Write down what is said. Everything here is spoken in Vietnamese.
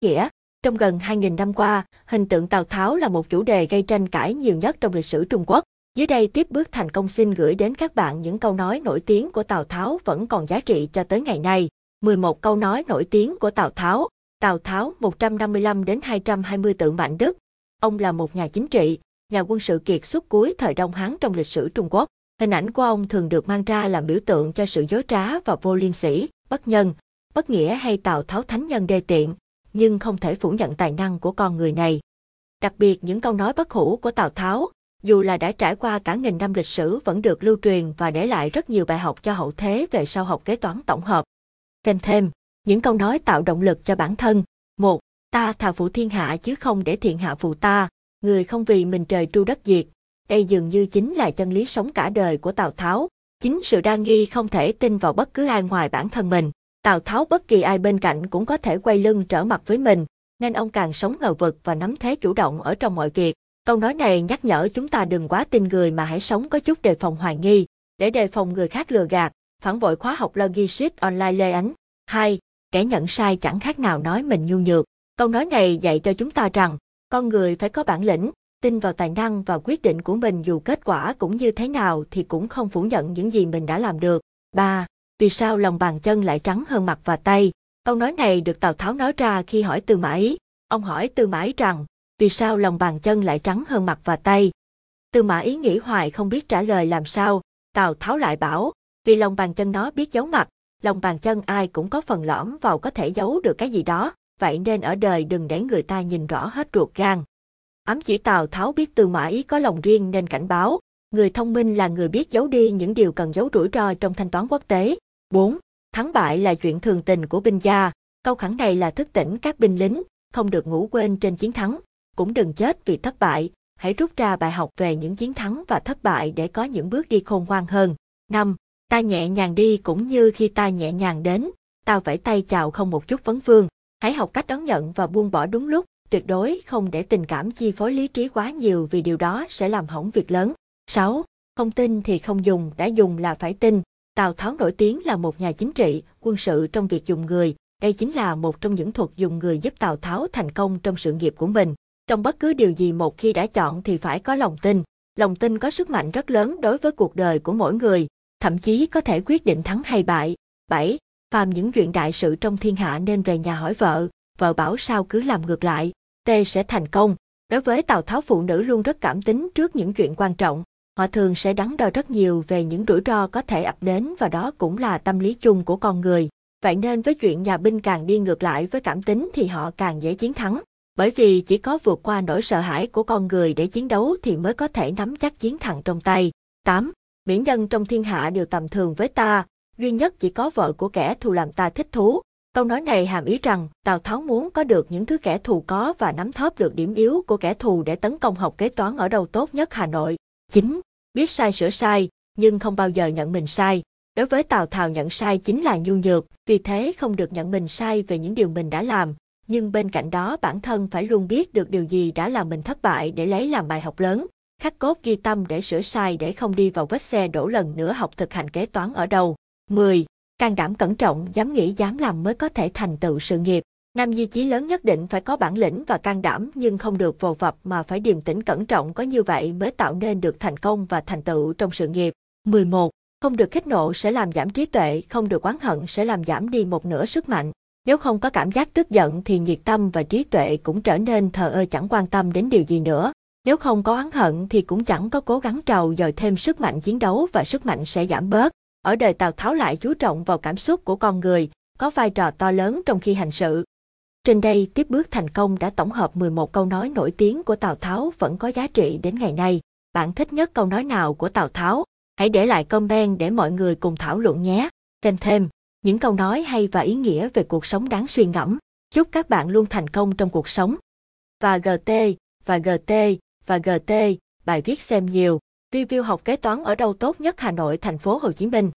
Nghĩa, trong gần 2.000 năm qua, hình tượng Tào Tháo là một chủ đề gây tranh cãi nhiều nhất trong lịch sử Trung Quốc. Dưới đây tiếp bước thành công xin gửi đến các bạn những câu nói nổi tiếng của Tào Tháo vẫn còn giá trị cho tới ngày nay. 11 câu nói nổi tiếng của Tào Tháo. Tào Tháo 155 đến 220 tượng Mạnh Đức. Ông là một nhà chính trị, nhà quân sự kiệt xuất cuối thời Đông Hán trong lịch sử Trung Quốc. Hình ảnh của ông thường được mang ra làm biểu tượng cho sự dối trá và vô liêm sỉ, bất nhân, bất nghĩa hay Tào Tháo thánh nhân đê tiện, nhưng không thể phủ nhận tài năng của con người này. Đặc biệt những câu nói bất hủ của Tào Tháo, dù là đã trải qua cả nghìn năm lịch sử vẫn được lưu truyền và để lại rất nhiều bài học cho hậu thế về sau học kế toán tổng hợp. Thêm thêm, những câu nói tạo động lực cho bản thân. Một, ta thà phụ thiên hạ chứ không để thiên hạ phụ ta, người không vì mình trời tru đất diệt. Đây dường như chính là chân lý sống cả đời của Tào Tháo. Chính sự đa nghi không thể tin vào bất cứ ai ngoài bản thân mình. Tào Tháo bất kỳ ai bên cạnh cũng có thể quay lưng trở mặt với mình, nên ông càng sống ngờ vực và nắm thế chủ động ở trong mọi việc. Câu nói này nhắc nhở chúng ta đừng quá tin người mà hãy sống có chút đề phòng hoài nghi, để đề phòng người khác lừa gạt, phản bội khóa học Logic Online Lê Ánh. 2. Kẻ nhận sai chẳng khác nào nói mình nhu nhược. Câu nói này dạy cho chúng ta rằng, con người phải có bản lĩnh, tin vào tài năng và quyết định của mình dù kết quả cũng như thế nào thì cũng không phủ nhận những gì mình đã làm được. 3. Vì sao lòng bàn chân lại trắng hơn mặt và tay? Câu nói này được Tào Tháo nói ra khi hỏi Tư Mã Ý. Ông hỏi Tư Mã Ý rằng, vì sao lòng bàn chân lại trắng hơn mặt và tay? Tư Mã Ý nghĩ hoài không biết trả lời làm sao, Tào Tháo lại bảo, vì lòng bàn chân nó biết giấu mặt, lòng bàn chân ai cũng có phần lõm vào có thể giấu được cái gì đó, vậy nên ở đời đừng để người ta nhìn rõ hết ruột gan. Ám chỉ Tào Tháo biết Tư Mã Ý có lòng riêng nên cảnh báo, người thông minh là người biết giấu đi những điều cần giấu rủi ro trong thanh toán quốc tế. 4. Thắng bại là chuyện thường tình của binh gia, câu khẳng này là thức tỉnh các binh lính, không được ngủ quên trên chiến thắng, cũng đừng chết vì thất bại, hãy rút ra bài học về những chiến thắng và thất bại để có những bước đi khôn ngoan hơn. 5. Ta nhẹ nhàng đi cũng như khi ta nhẹ nhàng đến, tao vẫy tay chào không một chút vấn vương. Hãy học cách đón nhận và buông bỏ đúng lúc, tuyệt đối không để tình cảm chi phối lý trí quá nhiều vì điều đó sẽ làm hỏng việc lớn. 6. Không tin thì không dùng, đã dùng là phải tin. Tào Tháo nổi tiếng là một nhà chính trị, quân sự trong việc dùng người. Đây chính là một trong những thuật dùng người giúp Tào Tháo thành công trong sự nghiệp của mình. Trong bất cứ điều gì một khi đã chọn thì phải có lòng tin. Lòng tin có sức mạnh rất lớn đối với cuộc đời của mỗi người, thậm chí có thể quyết định thắng hay bại. 7. Phàm những chuyện đại sự trong thiên hạ nên về nhà hỏi vợ, vợ bảo sao cứ làm ngược lại, tê sẽ thành công. Đối với Tào Tháo phụ nữ luôn rất cảm tính trước những chuyện quan trọng, họ thường sẽ đắn đo rất nhiều về những rủi ro có thể ập đến và đó cũng là tâm lý chung của con người. Vậy nên với chuyện nhà binh càng đi ngược lại với cảm tính thì họ càng dễ chiến thắng. Bởi vì chỉ có vượt qua nỗi sợ hãi của con người để chiến đấu thì mới có thể nắm chắc chiến thắng trong tay. 8. Mỹ nhân trong thiên hạ đều tầm thường với ta, duy nhất chỉ có vợ của kẻ thù làm ta thích thú. Câu nói này hàm ý rằng Tào Tháo muốn có được những thứ kẻ thù có và nắm thóp được điểm yếu của kẻ thù để tấn công học kế toán ở đầu tốt nhất Hà Nội. 9. Biết sai sửa sai, nhưng không bao giờ nhận mình sai. Đối với Tào thào nhận sai chính là nhu nhược, vì thế không được nhận mình sai về những điều mình đã làm, nhưng bên cạnh đó bản thân phải luôn biết được điều gì đã làm mình thất bại để lấy làm bài học lớn, khắc cốt ghi tâm để sửa sai để không đi vào vết xe đổ lần nữa học thực hành kế toán ở đâu. 10. Can đảm cẩn trọng, dám nghĩ dám làm mới có thể thành tựu sự nghiệp. Nam di chí lớn nhất định phải có bản lĩnh và can đảm nhưng không được vồ vập mà phải điềm tĩnh cẩn trọng có như vậy mới tạo nên được thành công và thành tựu trong sự nghiệp. 11. Không được khích nộ sẽ làm giảm trí tuệ, không được oán hận sẽ làm giảm đi một nửa sức mạnh. Nếu không có cảm giác tức giận thì nhiệt tâm và trí tuệ cũng trở nên thờ ơ chẳng quan tâm đến điều gì nữa. Nếu không có oán hận thì cũng chẳng có cố gắng trầu dồi thêm sức mạnh chiến đấu và sức mạnh sẽ giảm bớt. Ở đời Tào Tháo lại chú trọng vào cảm xúc của con người, có vai trò to lớn trong khi hành sự. Trên đây, tiếp bước thành công đã tổng hợp 11 câu nói nổi tiếng của Tào Tháo vẫn có giá trị đến ngày nay. Bạn thích nhất câu nói nào của Tào Tháo? Hãy để lại comment để mọi người cùng thảo luận nhé. Thêm thêm những câu nói hay và ý nghĩa về cuộc sống đáng suy ngẫm. Chúc các bạn luôn thành công trong cuộc sống. Và GT, và GT, và GT, bài viết xem nhiều. Review học kế toán ở đâu tốt nhất Hà Nội, thành phố Hồ Chí Minh.